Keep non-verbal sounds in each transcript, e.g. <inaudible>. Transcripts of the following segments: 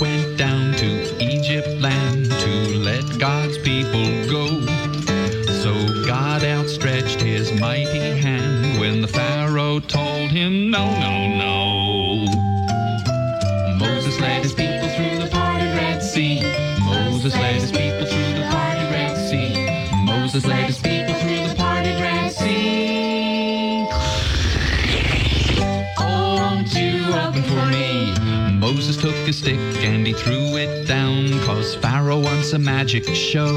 Went down to Egypt land to let God's people go. So God outstretched his mighty hand when the Pharaoh told him, No, no, no. A stick and he threw it down, cause Pharaoh wants a magic show.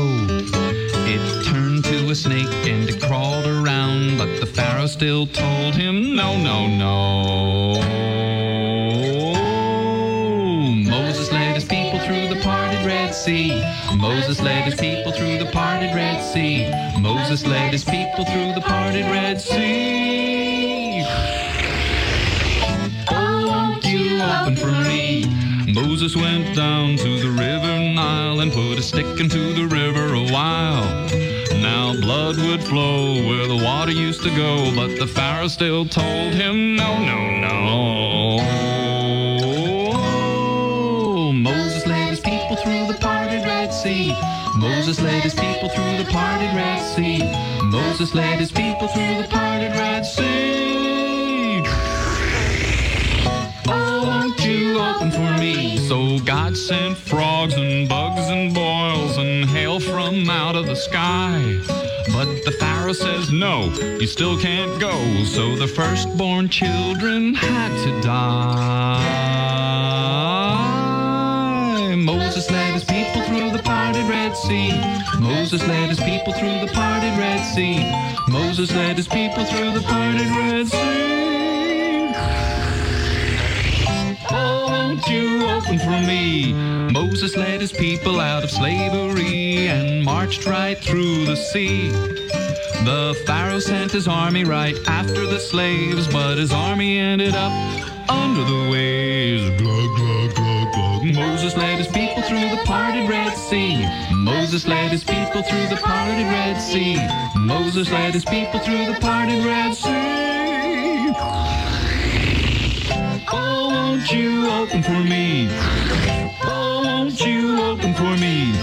It turned to a snake and it crawled around, but the Pharaoh still told him, no, no, no. Moses led his people through the parted Red Sea. Moses led his people through the parted Red Sea. Moses led his people through the parted Red Sea. Moses went down to the river Nile and put a stick into the river a while. Now blood would flow where the water used to go, but the Pharaoh still told him, no, no, no. Moses led his people through the parted Red Sea. Moses Moses led his people through the parted Red Sea. Moses led his people through the parted Red Sea. So God sent frogs and bugs and boils and hail from out of the sky. But the Pharaoh says no, you still can't go. So the firstborn children had to die. Moses led his people through the parted Red Sea. Moses led his people through the parted Red Sea. Moses led his people through the parted Red Sea. You open for me? Moses led his people out of slavery and marched right through the sea. The Pharaoh sent his army right after the slaves, but his army ended up under the waves. Glug, glug, glug, glug. Moses led his people through the parted Red Sea. Moses led his people through the parted Red Sea. Moses led his people through the parted Red Sea. You open for me? Oh, won't you open for me?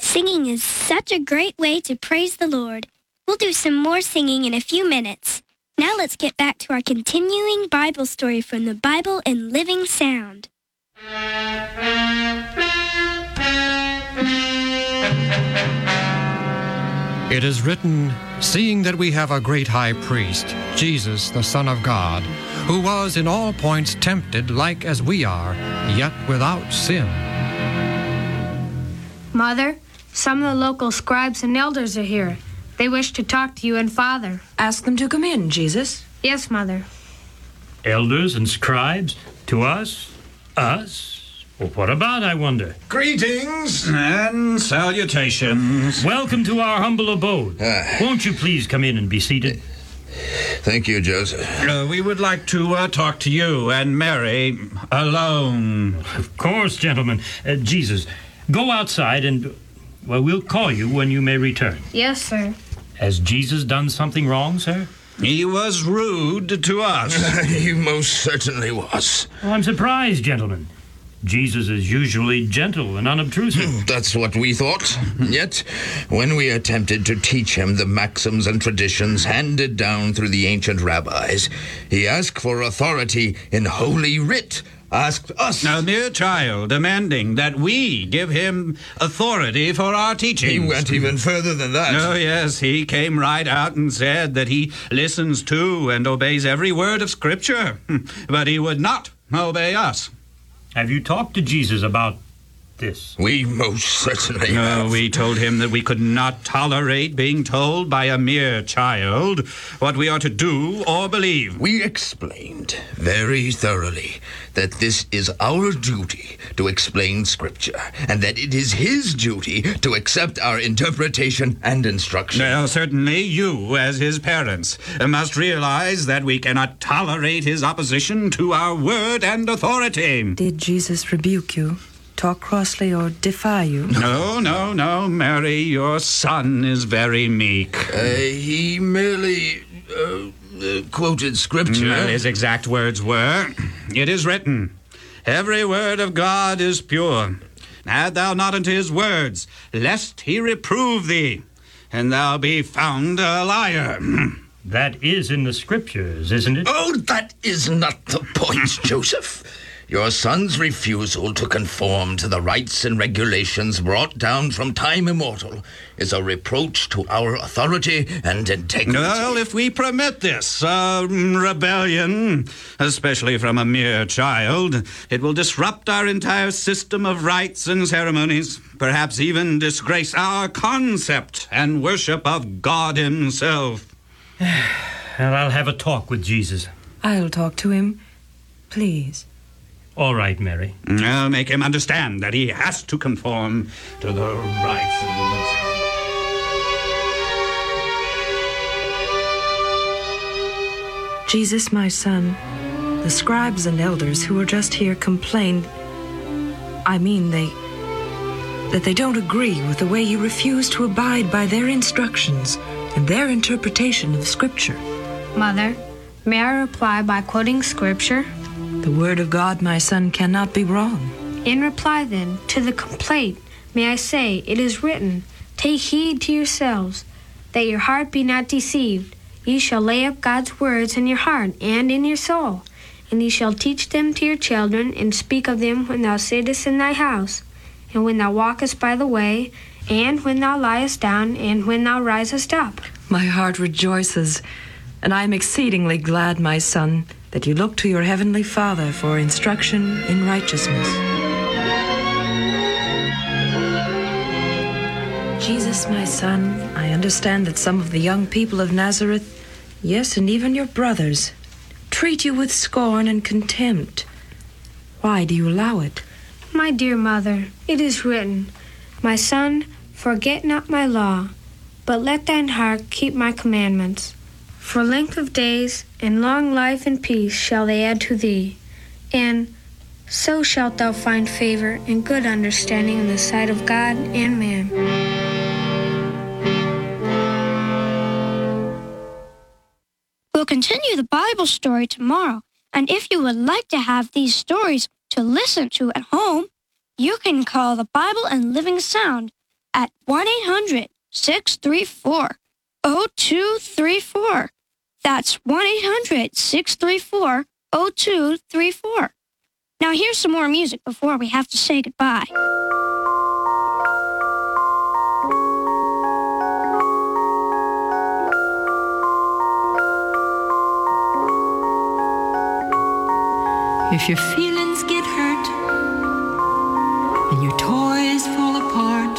Singing is such a great way to praise the Lord. We'll do some more singing in a few minutes. Now let's get back to our continuing Bible story from the Bible in Living Sound. <laughs> It is written, Seeing that we have a great high priest, Jesus, the Son of God, who was in all points tempted like as we are, yet without sin. Mother, some of the local scribes and elders are here. They wish to talk to you and Father. Ask them to come in, Jesus. Yes, Mother. Elders and scribes? To us? Us? Well, what about, I wonder? Greetings and salutations. Welcome to our humble abode. Won't you please come in and be seated? Thank you, Joseph. Uh, we would like to uh, talk to you and Mary alone. Of course, gentlemen. Uh, Jesus, go outside and, well, we'll call you when you may return. Yes, sir. Has Jesus done something wrong, sir? He was rude to us. <laughs> he most certainly was. Well, I'm surprised, gentlemen. Jesus is usually gentle and unobtrusive. <laughs> That's what we thought. Yet, when we attempted to teach him the maxims and traditions handed down through the ancient rabbis, he asked for authority in Holy Writ. Asked us. A mere child demanding that we give him authority for our teachings. He went even further than that. Oh, yes, he came right out and said that he listens to and obeys every word of Scripture, <laughs> but he would not obey us. Have you talked to Jesus about this? We most certainly No, have. we told him that we could not tolerate being told by a mere child what we are to do or believe. We explained very thoroughly that this is our duty to explain Scripture, and that it is his duty to accept our interpretation and instruction. Well, certainly you, as his parents, must realize that we cannot tolerate his opposition to our word and authority. Did Jesus rebuke you, talk crossly, or defy you? No, no, no, Mary, your son is very meek. Uh, he merely uh, uh, quoted Scripture. Well, his exact words were, It is written, Every word of God is pure. Add thou not unto his words, lest he reprove thee, and thou be found a liar. <clears throat> That is in the scriptures, isn't it? Oh, that is not the point, <clears throat> Joseph. Your son's refusal to conform to the rites and regulations brought down from time immortal is a reproach to our authority and integrity. Well, if we permit this uh, rebellion, especially from a mere child, it will disrupt our entire system of rites and ceremonies, perhaps even disgrace our concept and worship of God Himself. <sighs> And I'll have a talk with Jesus. I'll talk to him. Please. All right, Mary. I'll make him understand that he has to conform to the rites and Jesus, my son, the scribes and elders who were just here complained. I mean, they. that they don't agree with the way you refuse to abide by their instructions and their interpretation of Scripture. Mother, may I reply by quoting Scripture? The Word of God, my son, cannot be wrong. In reply, then, to the complaint, may I say, it is written, Take heed to yourselves, that your heart be not deceived. Ye shall lay up God's words in your heart and in your soul, and ye shall teach them to your children, and speak of them when thou sittest in thy house, and when thou walkest by the way, and when thou liest down, and when thou risest up. My heart rejoices, and I am exceedingly glad, my son, that you look to your heavenly Father for instruction in righteousness. Jesus, my son, I understand that some of the young people of Nazareth, yes, and even your brothers, treat you with scorn and contempt. Why do you allow it? My dear mother, it is written, My son, forget not my law, but let thine heart keep my commandments. For length of days and long life and peace shall they add to thee, and so shalt thou find favor and good understanding in the sight of God and man. We'll continue the Bible story tomorrow, and if you would like to have these stories to listen to at home, you can call the Bible in Living Sound at 1 800 634 0234. That's 1 800 634 0234. Now, here's some more music before we have to say goodbye. If your feelings get hurt and your toys fall apart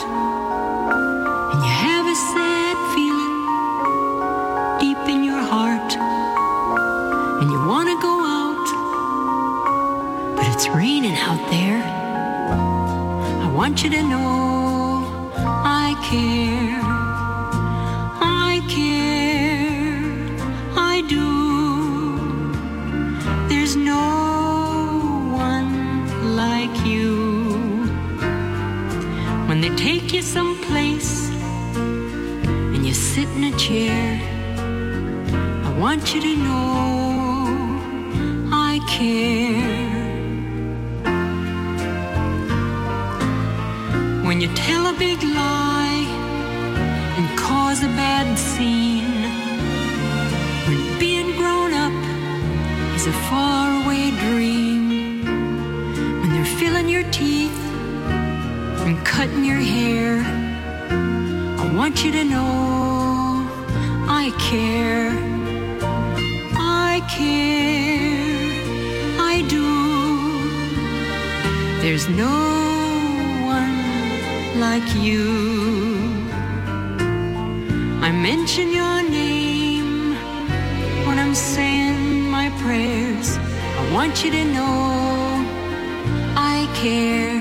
raining out there, I want you to know I care. I care. I do. There's no one like you. When they take you someplace and you sit in a chair, I want you to know I care. Tell a big lie and cause a bad scene, when being grown up is a faraway dream. When they're filling your teeth and cutting your hair, I want you to know I care. I care. I do. There's no like you. I mention your name when I'm saying my prayers. I want you to know I care.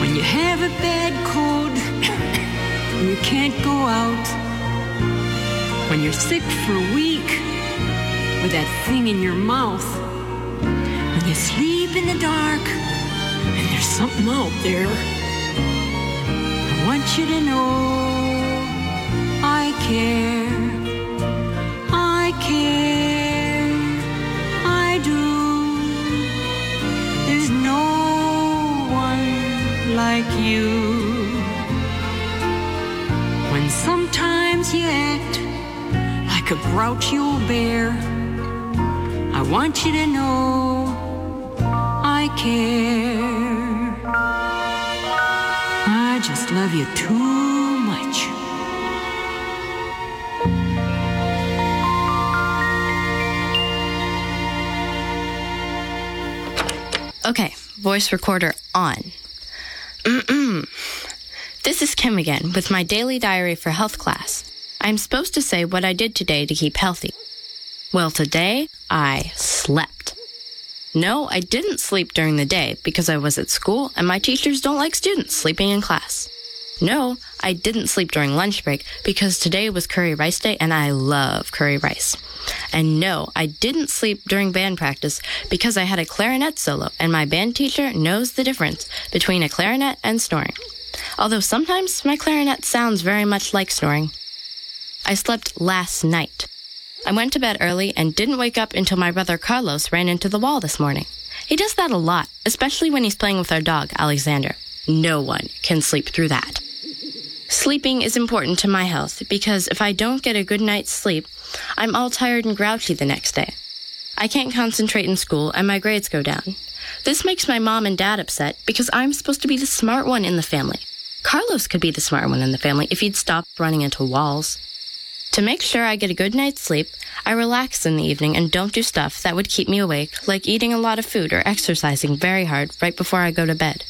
When you have a bad cold and <coughs> you can't go out, when you're sick for a week with that thing in your mouth, you sleep in the dark and there's something out there. I want you to know I care. I care. I do. There's no one like you. When sometimes you act like a grouchy old bear, I want you to know care. I just love you too much. Okay, voice recorder on. this is Kim again with my daily diary for health class. I'm supposed to say what I did today to keep healthy. Well, today I slept. No, I didn't sleep during the day because I was at school and my teachers don't like students sleeping in class. No, I didn't sleep during lunch break because today was curry rice day and I love curry rice. And no, I didn't sleep during band practice because I had a clarinet solo and my band teacher knows the difference between a clarinet and snoring. Although sometimes my clarinet sounds very much like snoring. I slept last night. I went to bed early and didn't wake up until my brother Carlos ran into the wall this morning. He does that a lot, especially when he's playing with our dog, Alexander. No one can sleep through that. Sleeping is important to my health because if I don't get a good night's sleep, I'm all tired and grouchy the next day. I can't concentrate in school and my grades go down. This makes my mom and dad upset because I'm supposed to be the smart one in the family. Carlos could be the smart one in the family if he'd stop running into walls. To make sure I get a good night's sleep, I relax in the evening and don't do stuff that would keep me awake, like eating a lot of food or exercising very hard right before I go to bed.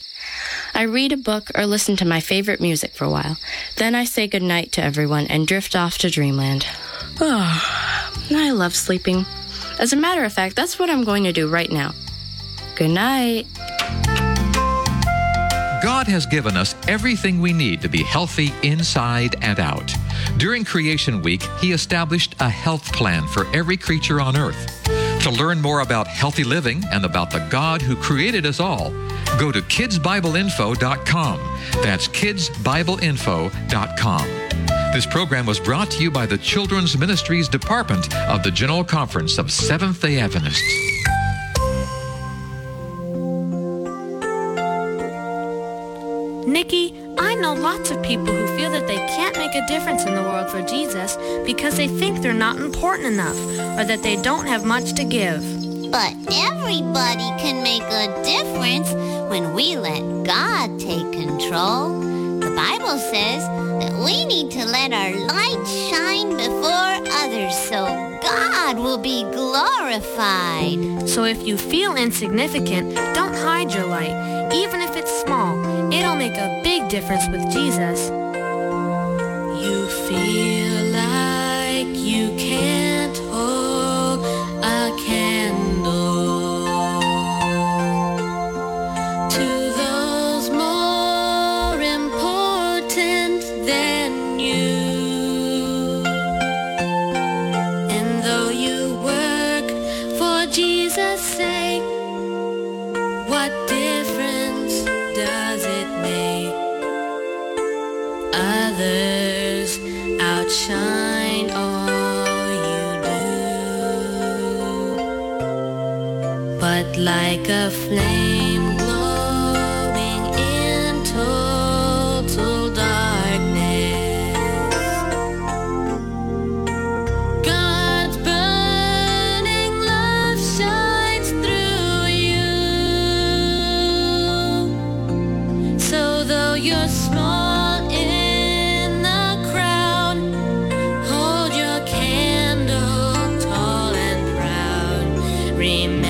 I read a book or listen to my favorite music for a while. Then I say goodnight to everyone and drift off to dreamland. Oh, <sighs> I love sleeping. As a matter of fact, that's what I'm going to do right now. Good night. God has given us everything we need to be healthy inside and out. During Creation Week, He established a health plan for every creature on earth. To learn more about healthy living and about the God who created us all, go to kidsbibleinfo.com. That's kidsbibleinfo.com. This program was brought to you by the Children's Ministries Department of the General Conference of Seventh day Adventists. Nikki, know lots of people who feel that they can't make a difference in the world for Jesus because they think they're not important enough or that they don't have much to give. But everybody can make a difference when we let God take control. The Bible says that we need to let our light shine before others so God will be glorified. So if you feel insignificant, don't hide your light, even if it's small. It'll make a big difference with Jesus. You feel like you can't Remember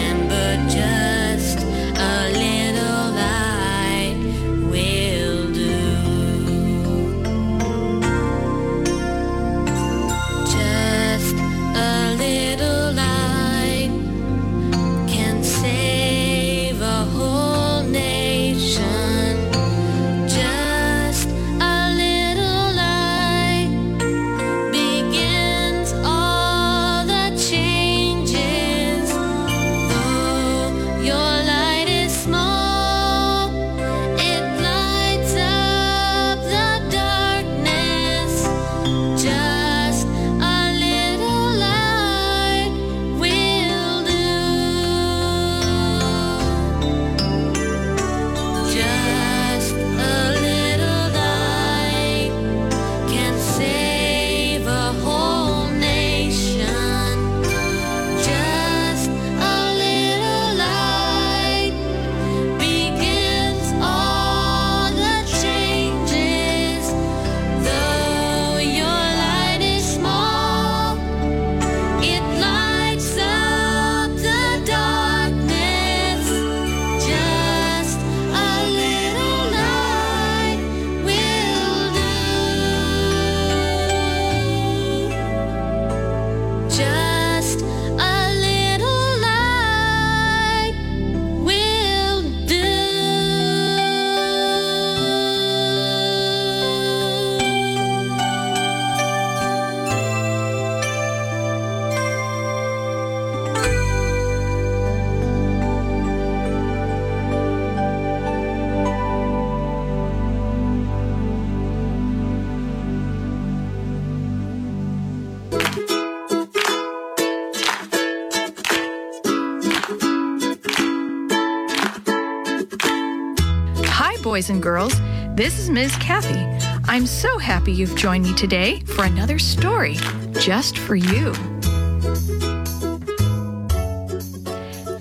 boys and girls. This is Ms. Kathy. I'm so happy you've joined me today for another story just for you.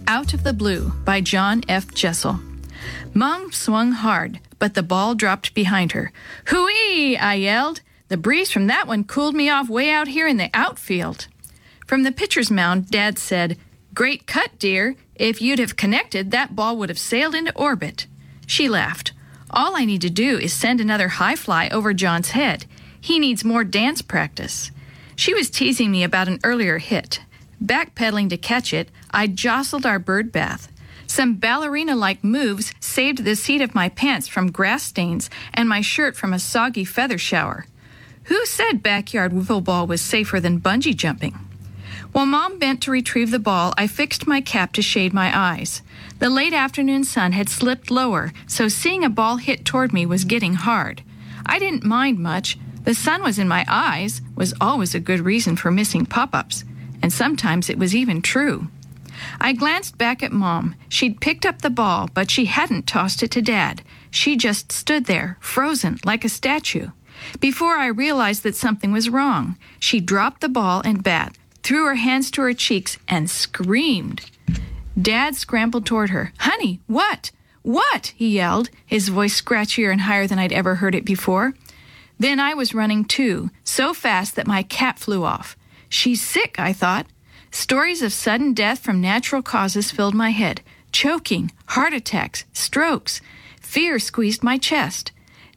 Out of the Blue by John F. Jessel. Mom swung hard, but the ball dropped behind her. Hooey! I yelled. The breeze from that one cooled me off way out here in the outfield. From the pitcher's mound, Dad said, Great cut, dear. If you'd have connected, that ball would have sailed into orbit. She laughed. All I need to do is send another high fly over John's head. He needs more dance practice. She was teasing me about an earlier hit. Backpedaling to catch it, I jostled our bird bath. Some ballerina like moves saved the seat of my pants from grass stains and my shirt from a soggy feather shower. Who said backyard wiffle ball was safer than bungee jumping? While Mom bent to retrieve the ball, I fixed my cap to shade my eyes. The late afternoon sun had slipped lower, so seeing a ball hit toward me was getting hard. I didn't mind much. The sun was in my eyes was always a good reason for missing pop ups, and sometimes it was even true. I glanced back at Mom. She'd picked up the ball, but she hadn't tossed it to Dad. She just stood there, frozen, like a statue. Before I realized that something was wrong, she dropped the ball and bat, threw her hands to her cheeks, and screamed. Dad scrambled toward her. Honey, what? What? he yelled, his voice scratchier and higher than I'd ever heard it before. Then I was running too, so fast that my cap flew off. She's sick, I thought. Stories of sudden death from natural causes filled my head choking, heart attacks, strokes. Fear squeezed my chest.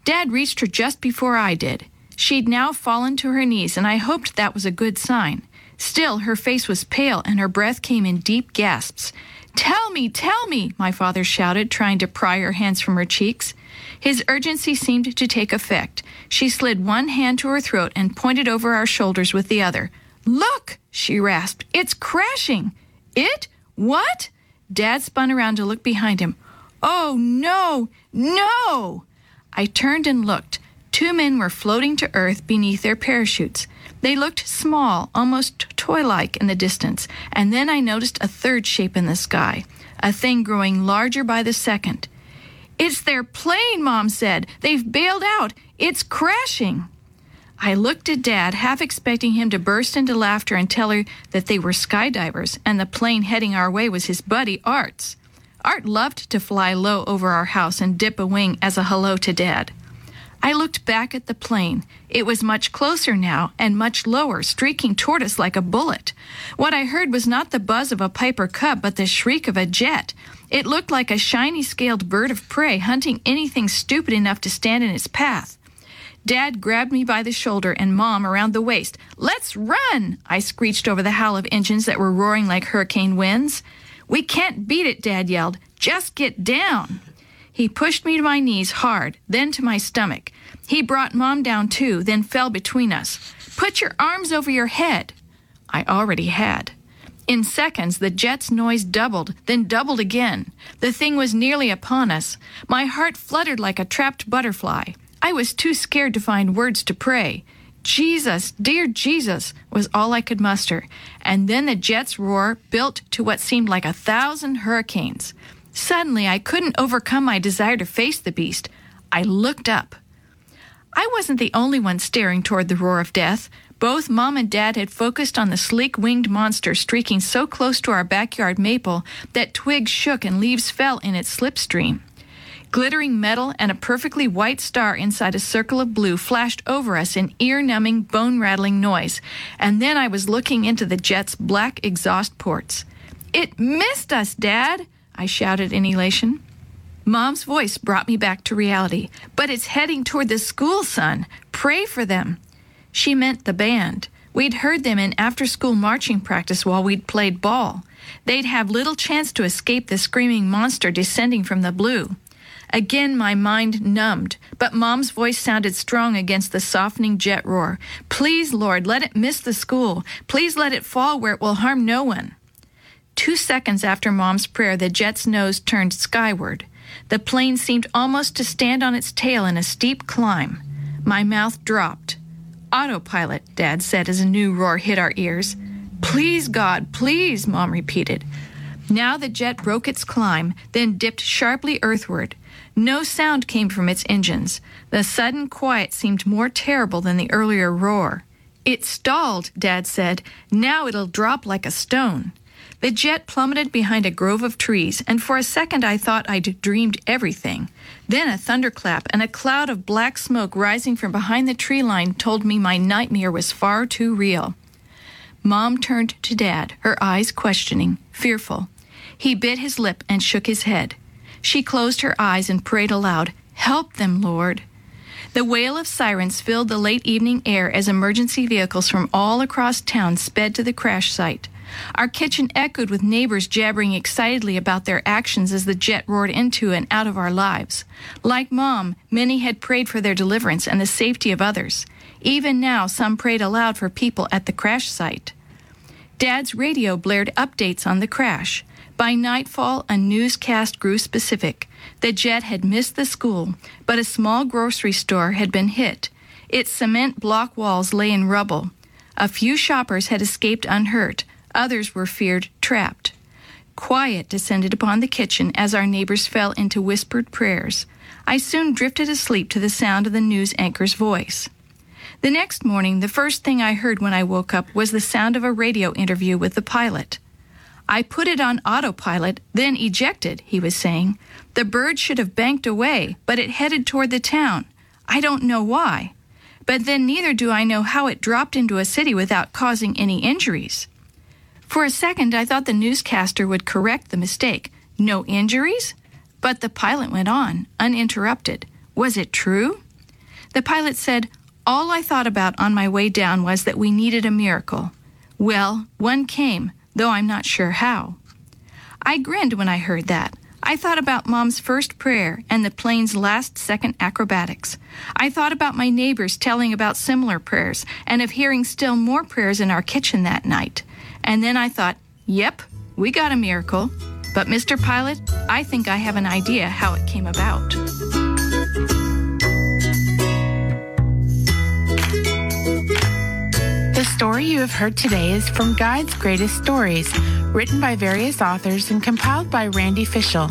Dad reached her just before I did. She'd now fallen to her knees, and I hoped that was a good sign. Still, her face was pale and her breath came in deep gasps. Tell me, tell me, my father shouted, trying to pry her hands from her cheeks. His urgency seemed to take effect. She slid one hand to her throat and pointed over our shoulders with the other. Look, she rasped. It's crashing. It? What? Dad spun around to look behind him. Oh, no, no! I turned and looked. Two men were floating to earth beneath their parachutes. They looked small, almost toy like in the distance, and then I noticed a third shape in the sky, a thing growing larger by the second. It's their plane, Mom said. They've bailed out. It's crashing. I looked at Dad, half expecting him to burst into laughter and tell her that they were skydivers and the plane heading our way was his buddy Art's. Art loved to fly low over our house and dip a wing as a hello to Dad. I looked back at the plane. It was much closer now and much lower, streaking toward us like a bullet. What I heard was not the buzz of a Piper Cub, but the shriek of a jet. It looked like a shiny scaled bird of prey hunting anything stupid enough to stand in its path. Dad grabbed me by the shoulder and Mom around the waist. Let's run! I screeched over the howl of engines that were roaring like hurricane winds. We can't beat it, Dad yelled. Just get down. He pushed me to my knees hard, then to my stomach. He brought Mom down too, then fell between us. Put your arms over your head. I already had. In seconds, the jet's noise doubled, then doubled again. The thing was nearly upon us. My heart fluttered like a trapped butterfly. I was too scared to find words to pray. Jesus, dear Jesus, was all I could muster. And then the jet's roar built to what seemed like a thousand hurricanes. Suddenly, I couldn't overcome my desire to face the beast. I looked up. I wasn't the only one staring toward the roar of death. Both Mom and Dad had focused on the sleek winged monster streaking so close to our backyard maple that twigs shook and leaves fell in its slipstream. Glittering metal and a perfectly white star inside a circle of blue flashed over us in ear numbing, bone rattling noise, and then I was looking into the jet's black exhaust ports. It missed us, Dad! I shouted in elation. Mom's voice brought me back to reality. But it's heading toward the school, son. Pray for them. She meant the band. We'd heard them in after school marching practice while we'd played ball. They'd have little chance to escape the screaming monster descending from the blue. Again, my mind numbed, but Mom's voice sounded strong against the softening jet roar. Please, Lord, let it miss the school. Please let it fall where it will harm no one. Two seconds after Mom's prayer, the jet's nose turned skyward. The plane seemed almost to stand on its tail in a steep climb. My mouth dropped. Autopilot, Dad said as a new roar hit our ears. Please, God, please, Mom repeated. Now the jet broke its climb, then dipped sharply earthward. No sound came from its engines. The sudden quiet seemed more terrible than the earlier roar. It stalled, Dad said. Now it'll drop like a stone. The jet plummeted behind a grove of trees, and for a second I thought I'd dreamed everything. Then a thunderclap and a cloud of black smoke rising from behind the tree line told me my nightmare was far too real. Mom turned to Dad, her eyes questioning, fearful. He bit his lip and shook his head. She closed her eyes and prayed aloud, Help them, Lord. The wail of sirens filled the late evening air as emergency vehicles from all across town sped to the crash site. Our kitchen echoed with neighbors jabbering excitedly about their actions as the jet roared into and out of our lives. Like Mom, many had prayed for their deliverance and the safety of others. Even now, some prayed aloud for people at the crash site. Dad's radio blared updates on the crash. By nightfall, a newscast grew specific. The jet had missed the school, but a small grocery store had been hit. Its cement block walls lay in rubble. A few shoppers had escaped unhurt. Others were feared trapped. Quiet descended upon the kitchen as our neighbors fell into whispered prayers. I soon drifted asleep to the sound of the news anchor's voice. The next morning, the first thing I heard when I woke up was the sound of a radio interview with the pilot. I put it on autopilot, then ejected, he was saying. The bird should have banked away, but it headed toward the town. I don't know why. But then neither do I know how it dropped into a city without causing any injuries. For a second, I thought the newscaster would correct the mistake. No injuries? But the pilot went on, uninterrupted. Was it true? The pilot said, All I thought about on my way down was that we needed a miracle. Well, one came, though I'm not sure how. I grinned when I heard that. I thought about Mom's first prayer and the plane's last second acrobatics. I thought about my neighbors telling about similar prayers and of hearing still more prayers in our kitchen that night. And then I thought, yep, we got a miracle. But, Mr. Pilot, I think I have an idea how it came about. The story you have heard today is from God's Greatest Stories, written by various authors and compiled by Randy Fishell